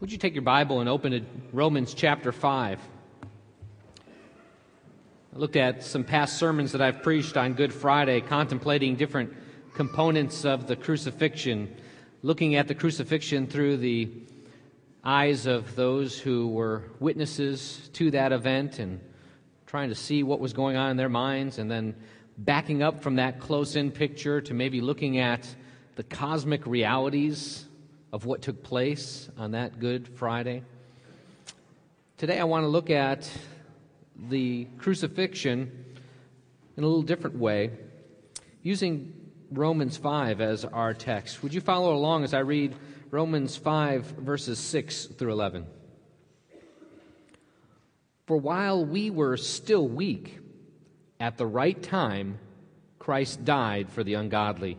Would you take your Bible and open to Romans chapter 5? I looked at some past sermons that I've preached on Good Friday, contemplating different components of the crucifixion, looking at the crucifixion through the eyes of those who were witnesses to that event and trying to see what was going on in their minds, and then backing up from that close in picture to maybe looking at the cosmic realities of what took place on that Good Friday. Today, I want to look at the crucifixion in a little different way, using Romans 5 as our text. Would you follow along as I read Romans 5, verses 6 through 11? For while we were still weak, at the right time, Christ died for the ungodly.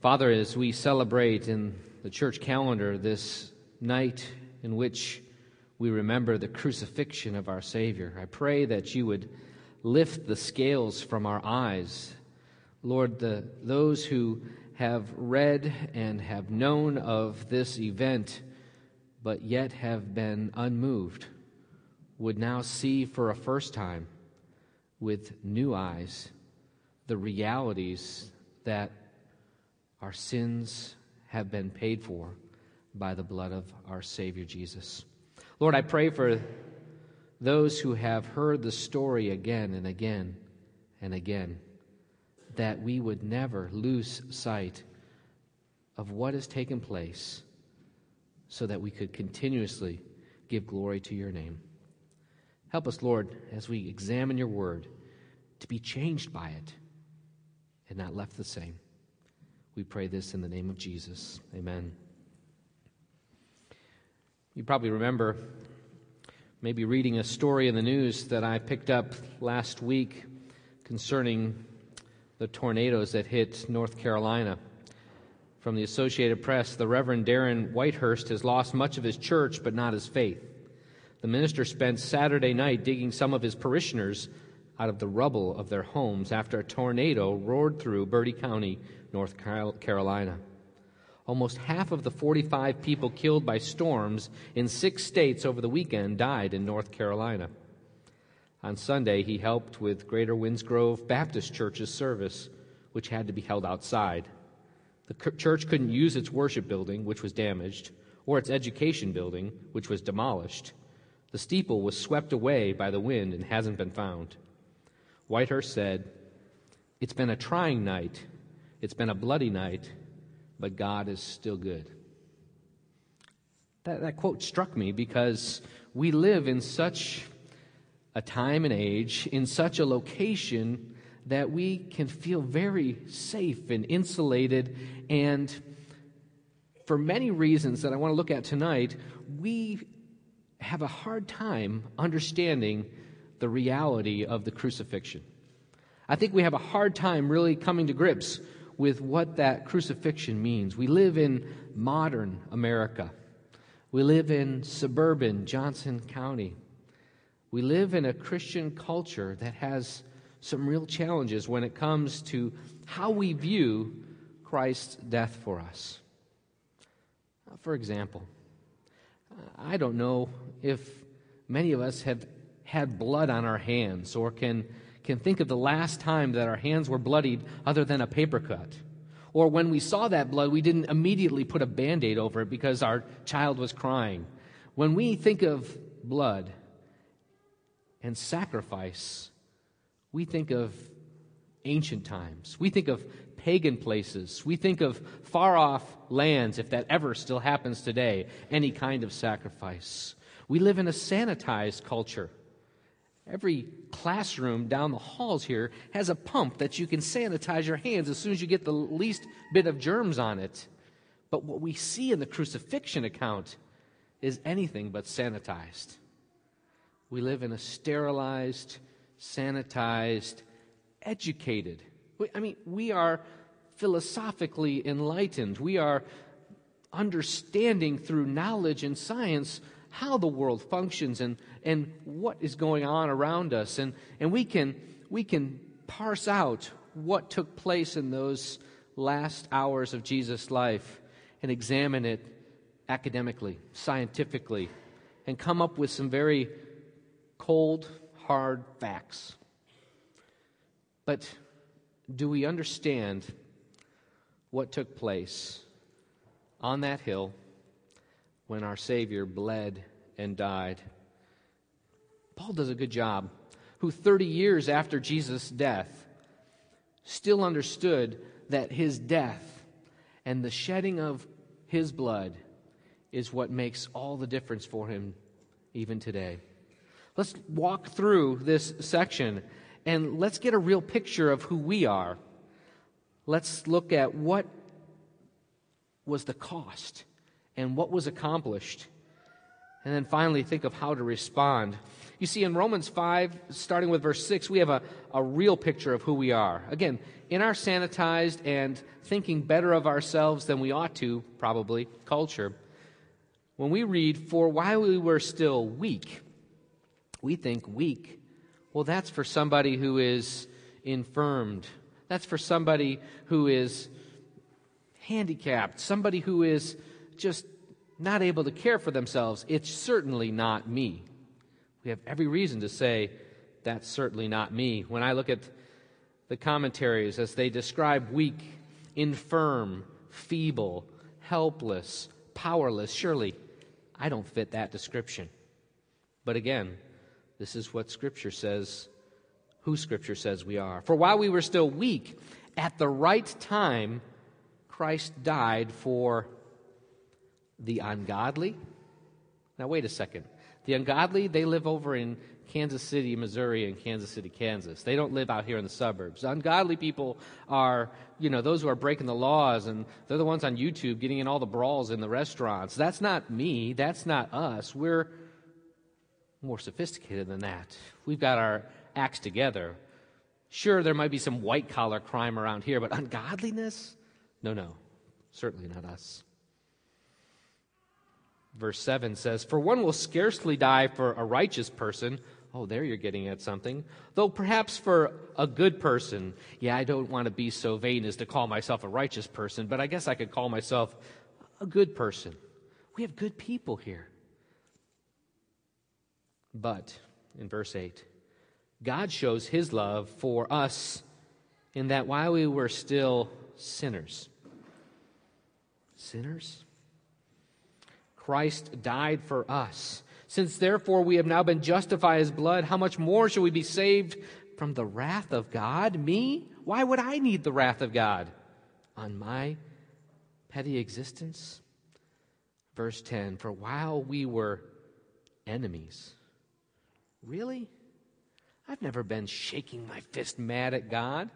Father, as we celebrate in the church calendar this night in which we remember the crucifixion of our Savior. I pray that you would lift the scales from our eyes. Lord, the, those who have read and have known of this event, but yet have been unmoved, would now see for a first time with new eyes the realities that our sins have been paid for by the blood of our Savior Jesus. Lord, I pray for those who have heard the story again and again and again that we would never lose sight of what has taken place so that we could continuously give glory to your name. Help us, Lord, as we examine your word, to be changed by it and not left the same. We pray this in the name of Jesus. Amen. You probably remember maybe reading a story in the news that I picked up last week concerning the tornadoes that hit North Carolina. From the Associated Press, the Reverend Darren Whitehurst has lost much of his church, but not his faith. The minister spent Saturday night digging some of his parishioners out of the rubble of their homes after a tornado roared through Bertie County North Carolina. Almost half of the 45 people killed by storms in six states over the weekend died in North Carolina. On Sunday, he helped with Greater Windsgrove Baptist Church's service, which had to be held outside. The church couldn't use its worship building, which was damaged, or its education building, which was demolished. The steeple was swept away by the wind and hasn't been found. Whitehurst said, It's been a trying night it's been a bloody night, but God is still good. That, that quote struck me because we live in such a time and age, in such a location that we can feel very safe and insulated. And for many reasons that I want to look at tonight, we have a hard time understanding the reality of the crucifixion. I think we have a hard time really coming to grips with what that crucifixion means. We live in modern America. We live in suburban Johnson County. We live in a Christian culture that has some real challenges when it comes to how we view Christ's death for us. For example, I don't know if many of us have had blood on our hands or can can think of the last time that our hands were bloodied other than a paper cut. Or when we saw that blood, we didn't immediately put a band aid over it because our child was crying. When we think of blood, and sacrifice, we think of ancient times. We think of pagan places. We think of far off lands, if that ever still happens today, any kind of sacrifice. We live in a sanitized culture. Every classroom down the halls here has a pump that you can sanitize your hands as soon as you get the least bit of germs on it. But what we see in the crucifixion account is anything but sanitized. We live in a sterilized, sanitized, educated. I mean, we are philosophically enlightened. We are understanding through knowledge and science how the world functions and, and what is going on around us. And, and we, can, we can parse out what took place in those last hours of Jesus' life and examine it academically, scientifically, and come up with some very cold, hard facts. But do we understand what took place on that hill when our Savior bled and died? Paul does a good job, who 30 years after Jesus' death still understood that his death and the shedding of his blood is what makes all the difference for him even today. Let's walk through this section and let's get a real picture of who we are. Let's look at what was the cost and what was accomplished. And then finally, think of how to respond. You see, in Romans 5, starting with verse 6, we have a, a real picture of who we are. Again, in our sanitized and thinking better of ourselves than we ought to, probably, culture, when we read, For while we were still weak, we think weak. Well, that's for somebody who is infirmed. That's for somebody who is handicapped, somebody who is just not able to care for themselves. It's certainly not me. We have every reason to say, that's certainly not me. When I look at the commentaries as they describe weak, infirm, feeble, helpless, powerless, surely I don't fit that description. But again, this is what Scripture says, who Scripture says we are. For while we were still weak, at the right time, Christ died for the ungodly. Now, wait a second. The ungodly, they live over in Kansas City, Missouri, and Kansas City, Kansas. They don't live out here in the suburbs. Ungodly people are, you know, those who are breaking the laws, and they're the ones on YouTube getting in all the brawls in the restaurants. That's not me. That's not us. We're more sophisticated than that. We've got our acts together. Sure, there might be some white collar crime around here, but ungodliness? No, no, certainly not us. Verse 7 says, For one will scarcely die for a righteous person. Oh, there you're getting at something. Though perhaps for a good person. Yeah, I don't want to be so vain as to call myself a righteous person, but I guess I could call myself a good person. We have good people here. But, in verse 8, God shows his love for us in that while we were still sinners, sinners, Christ died for us. Since therefore we have now been justified as blood, how much more shall we be saved from the wrath of God? Me? Why would I need the wrath of God? On my petty existence? Verse 10 For while we were enemies, Really? I've never been shaking my fist mad at God,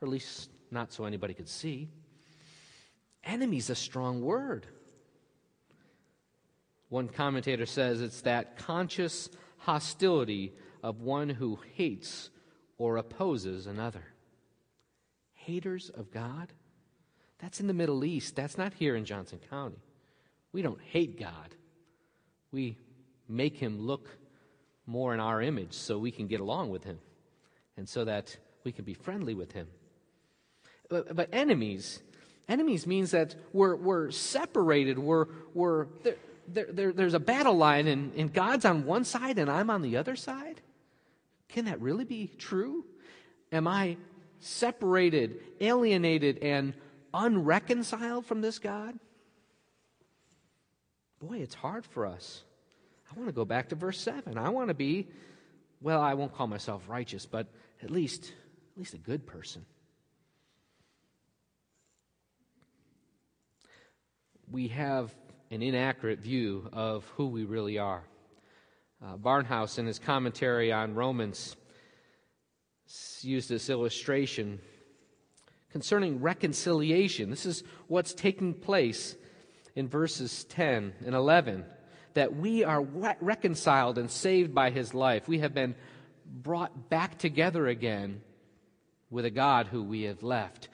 or at least not so anybody could see. Enemy's a strong word. One commentator says it's that conscious hostility of one who hates or opposes another. Haters of God? That's in the Middle East. That's not here in Johnson County. We don't hate God, we make him look more in our image so we can get along with him and so that we can be friendly with him. But, but enemies, enemies means that we're, we're separated. We're, we're, there, there, there, there's a battle line, and, and God's on one side and I'm on the other side. Can that really be true? Am I separated, alienated, and unreconciled from this God? Boy, it's hard for us. I want to go back to verse 7. I want to be well, I won't call myself righteous, but at least, at least a good person. We have an inaccurate view of who we really are. Uh, Barnhouse, in his commentary on Romans, used this illustration concerning reconciliation. This is what's taking place in verses 10 and 11 that we are reconciled and saved by his life. We have been brought back together again with a God who we have left.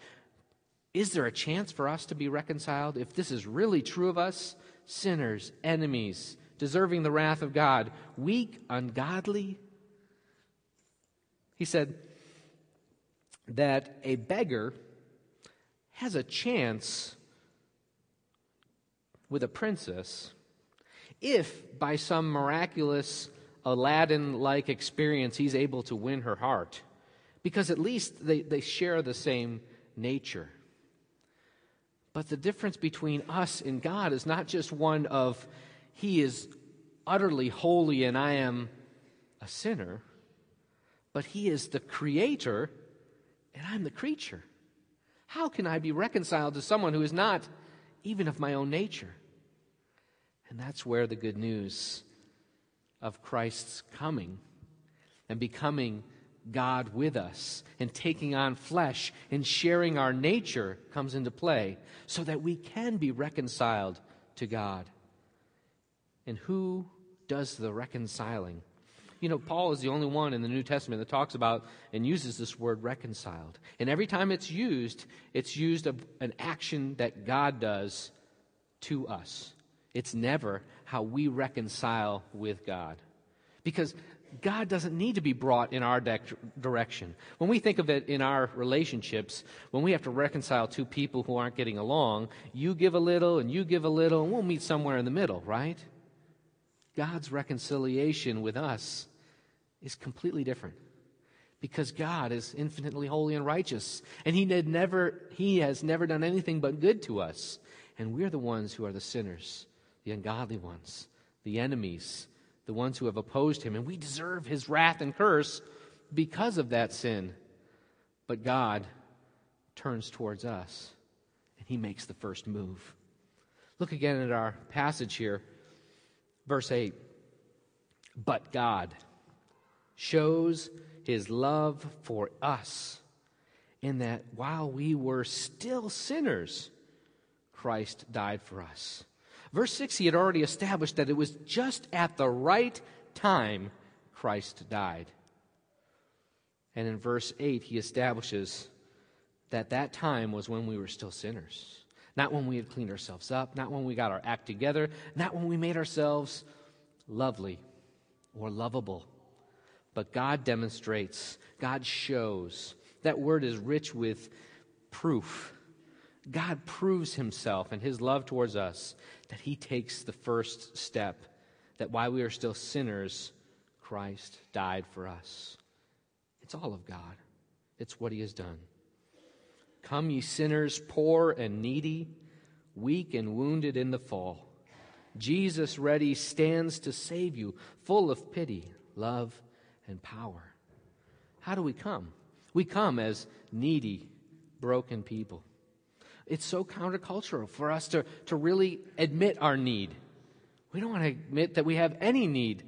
Is there a chance for us to be reconciled? If this is really true of us, sinners, enemies, deserving the wrath of God, weak, ungodly? He said that a beggar has a chance with a princess if by some miraculous Aladdin like experience he's able to win her heart, because at least they, they share the same nature. But the difference between us and God is not just one of He is utterly holy and I am a sinner, but He is the creator and I'm the creature. How can I be reconciled to someone who is not even of my own nature? And that's where the good news of Christ's coming and becoming God with us and taking on flesh and sharing our nature comes into play so that we can be reconciled to God. And who does the reconciling? You know, Paul is the only one in the New Testament that talks about and uses this word reconciled. And every time it's used, it's used of an action that God does to us. It's never how we reconcile with God. Because God doesn't need to be brought in our de- direction. When we think of it in our relationships, when we have to reconcile two people who aren't getting along, you give a little and you give a little, and we'll meet somewhere in the middle, right? God's reconciliation with us is completely different because God is infinitely holy and righteous, and He, never, he has never done anything but good to us. And we're the ones who are the sinners the ungodly ones, the enemies, the ones who have opposed him. And we deserve his wrath and curse because of that sin. But God turns towards us and he makes the first move. Look again at our passage here, verse 8. But God shows his love for us in that while we were still sinners, Christ died for us. Verse 6, he had already established that it was just at the right time Christ died. And in verse 8, he establishes that that time was when we were still sinners. Not when we had cleaned ourselves up, not when we got our act together, not when we made ourselves lovely or lovable. But God demonstrates, God shows. That word is rich with proof. God proves himself and his love towards us that he takes the first step, that while we are still sinners, Christ died for us. It's all of God, it's what he has done. Come, ye sinners, poor and needy, weak and wounded in the fall. Jesus ready stands to save you, full of pity, love, and power. How do we come? We come as needy, broken people. It's so countercultural for us to, to really admit our need. We don't want to admit that we have any need.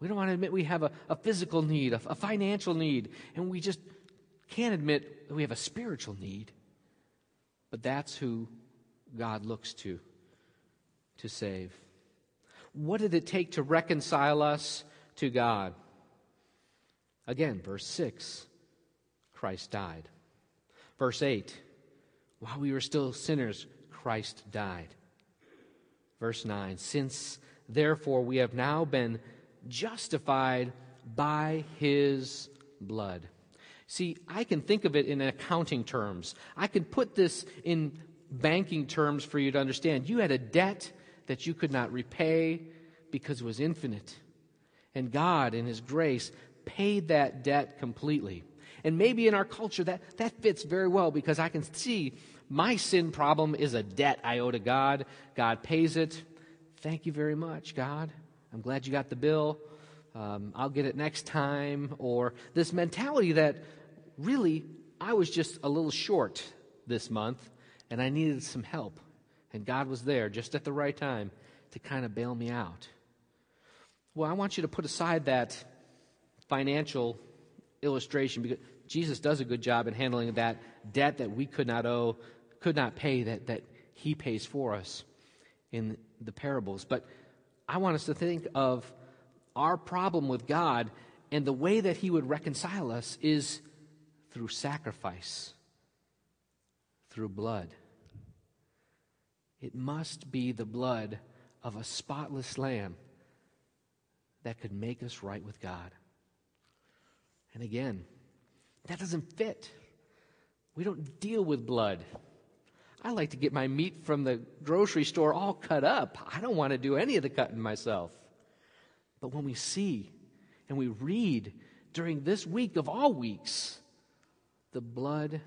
We don't want to admit we have a, a physical need, a, a financial need, and we just can't admit that we have a spiritual need. But that's who God looks to to save. What did it take to reconcile us to God? Again, verse 6 Christ died. Verse 8 while we were still sinners, Christ died. Verse 9 Since therefore we have now been justified by his blood. See, I can think of it in accounting terms. I can put this in banking terms for you to understand. You had a debt that you could not repay because it was infinite. And God, in His grace, paid that debt completely. And maybe in our culture that, that fits very well because I can see my sin problem is a debt I owe to God. God pays it. Thank you very much, God. I'm glad you got the bill. um, I'll get it next time, or this mentality that really I was just a little short this month and I needed some help. And God was there just at the right time to kind of bail me out. Well, I want you to put aside that financial illustration because Jesus does a good job in handling that debt that we could not owe, could not pay, that, that He pays for us in the parables. But I want us to think of our problem with God and the way that He would reconcile us is through sacrifice, through blood. It must be the blood of a spotless lamb that could make us right with God. And again, that doesn't fit. We don't deal with blood. I like to get my meat from the grocery store all cut up. I don't want to do any of the cutting myself. But when we see and we read during this week of all weeks, the blood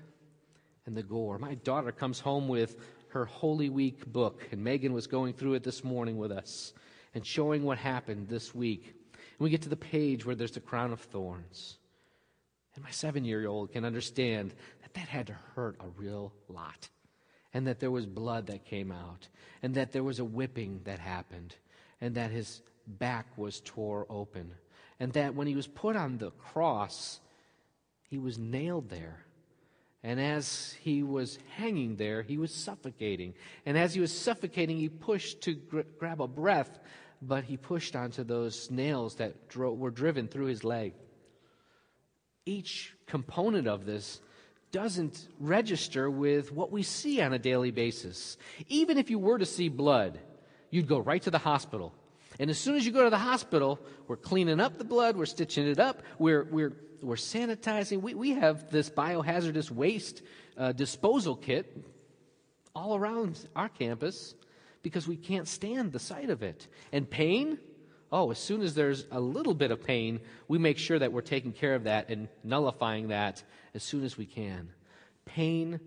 and the gore. My daughter comes home with her Holy Week book, and Megan was going through it this morning with us and showing what happened this week. And we get to the page where there's the crown of thorns. And my seven year old can understand that that had to hurt a real lot. And that there was blood that came out. And that there was a whipping that happened. And that his back was tore open. And that when he was put on the cross, he was nailed there. And as he was hanging there, he was suffocating. And as he was suffocating, he pushed to gr- grab a breath, but he pushed onto those nails that dro- were driven through his leg. Each component of this doesn't register with what we see on a daily basis. Even if you were to see blood, you'd go right to the hospital. And as soon as you go to the hospital, we're cleaning up the blood, we're stitching it up, we're, we're we're sanitizing. We, we have this biohazardous waste uh, disposal kit all around our campus because we can't stand the sight of it. And pain, oh, as soon as there's a little bit of pain, we make sure that we're taking care of that and nullifying that as soon as we can. Pain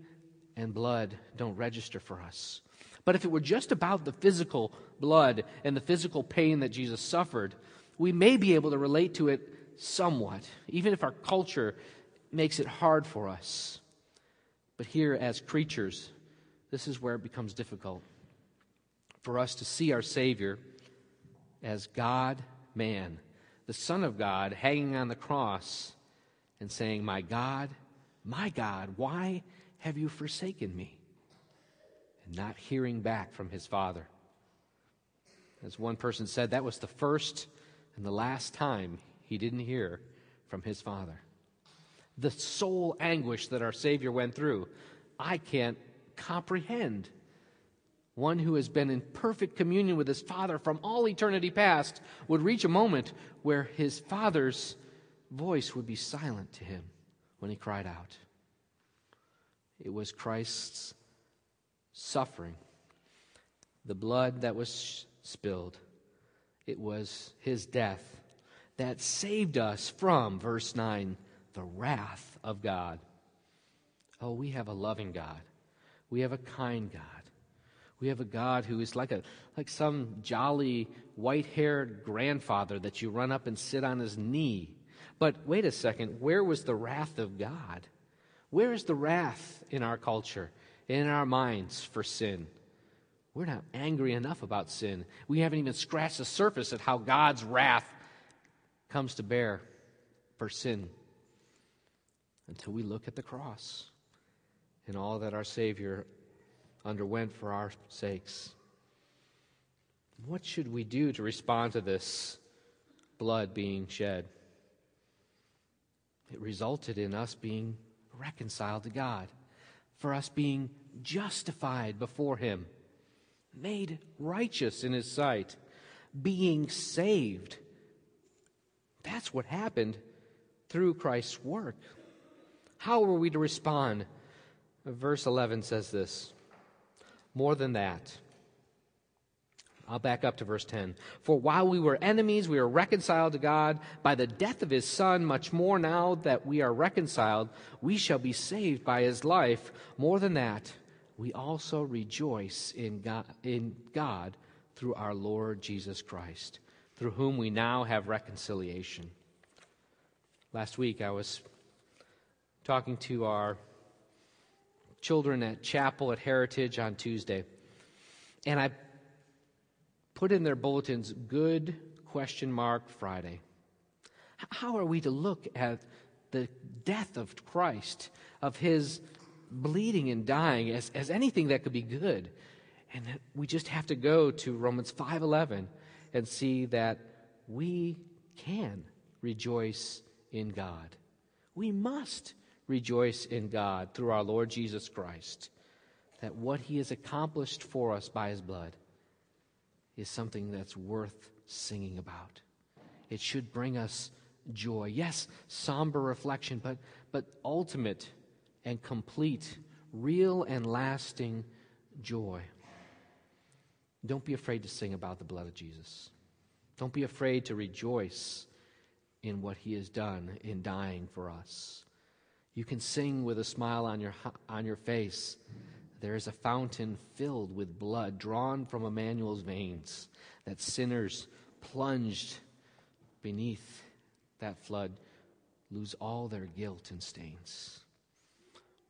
and blood don't register for us. But if it were just about the physical blood and the physical pain that Jesus suffered, we may be able to relate to it somewhat, even if our culture makes it hard for us. But here, as creatures, this is where it becomes difficult for us to see our Savior as God man, the Son of God, hanging on the cross and saying, My God, my God, why have you forsaken me? And not hearing back from his Father. As one person said, that was the first and the last time he didn't hear from his father. The soul anguish that our Savior went through, I can't comprehend. One who has been in perfect communion with his Father from all eternity past would reach a moment where his Father's voice would be silent to him when he cried out. It was Christ's suffering, the blood that was spilled, it was his death that saved us from, verse 9, the wrath of God. Oh, we have a loving God. We have a kind God. We have a God who is like a like some jolly white-haired grandfather that you run up and sit on his knee. But wait a second, where was the wrath of God? Where is the wrath in our culture, in our minds for sin? We're not angry enough about sin. We haven't even scratched the surface at how God's wrath comes to bear for sin until we look at the cross and all that our Savior underwent for our sakes. What should we do to respond to this blood being shed? It resulted in us being reconciled to God, for us being justified before Him, made righteous in His sight, being saved that's what happened through Christ's work. How were we to respond? Verse 11 says this More than that, I'll back up to verse 10. For while we were enemies, we were reconciled to God by the death of his Son. Much more now that we are reconciled, we shall be saved by his life. More than that, we also rejoice in God, in God through our Lord Jesus Christ through whom we now have reconciliation. Last week I was talking to our children at chapel at Heritage on Tuesday, and I put in their bulletins, good question mark Friday. How are we to look at the death of Christ, of his bleeding and dying as, as anything that could be good? And that we just have to go to Romans 5:11 and see that we can rejoice in God. We must rejoice in God through our Lord Jesus Christ. That what he has accomplished for us by his blood is something that's worth singing about. It should bring us joy. Yes, somber reflection, but, but ultimate and complete, real and lasting joy. Don't be afraid to sing about the blood of Jesus. Don't be afraid to rejoice in what he has done in dying for us. You can sing with a smile on your, on your face. There is a fountain filled with blood drawn from Emmanuel's veins that sinners plunged beneath that flood lose all their guilt and stains.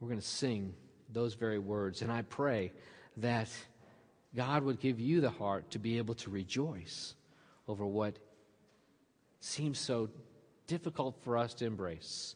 We're going to sing those very words, and I pray that God would give you the heart to be able to rejoice over what seems so difficult for us to embrace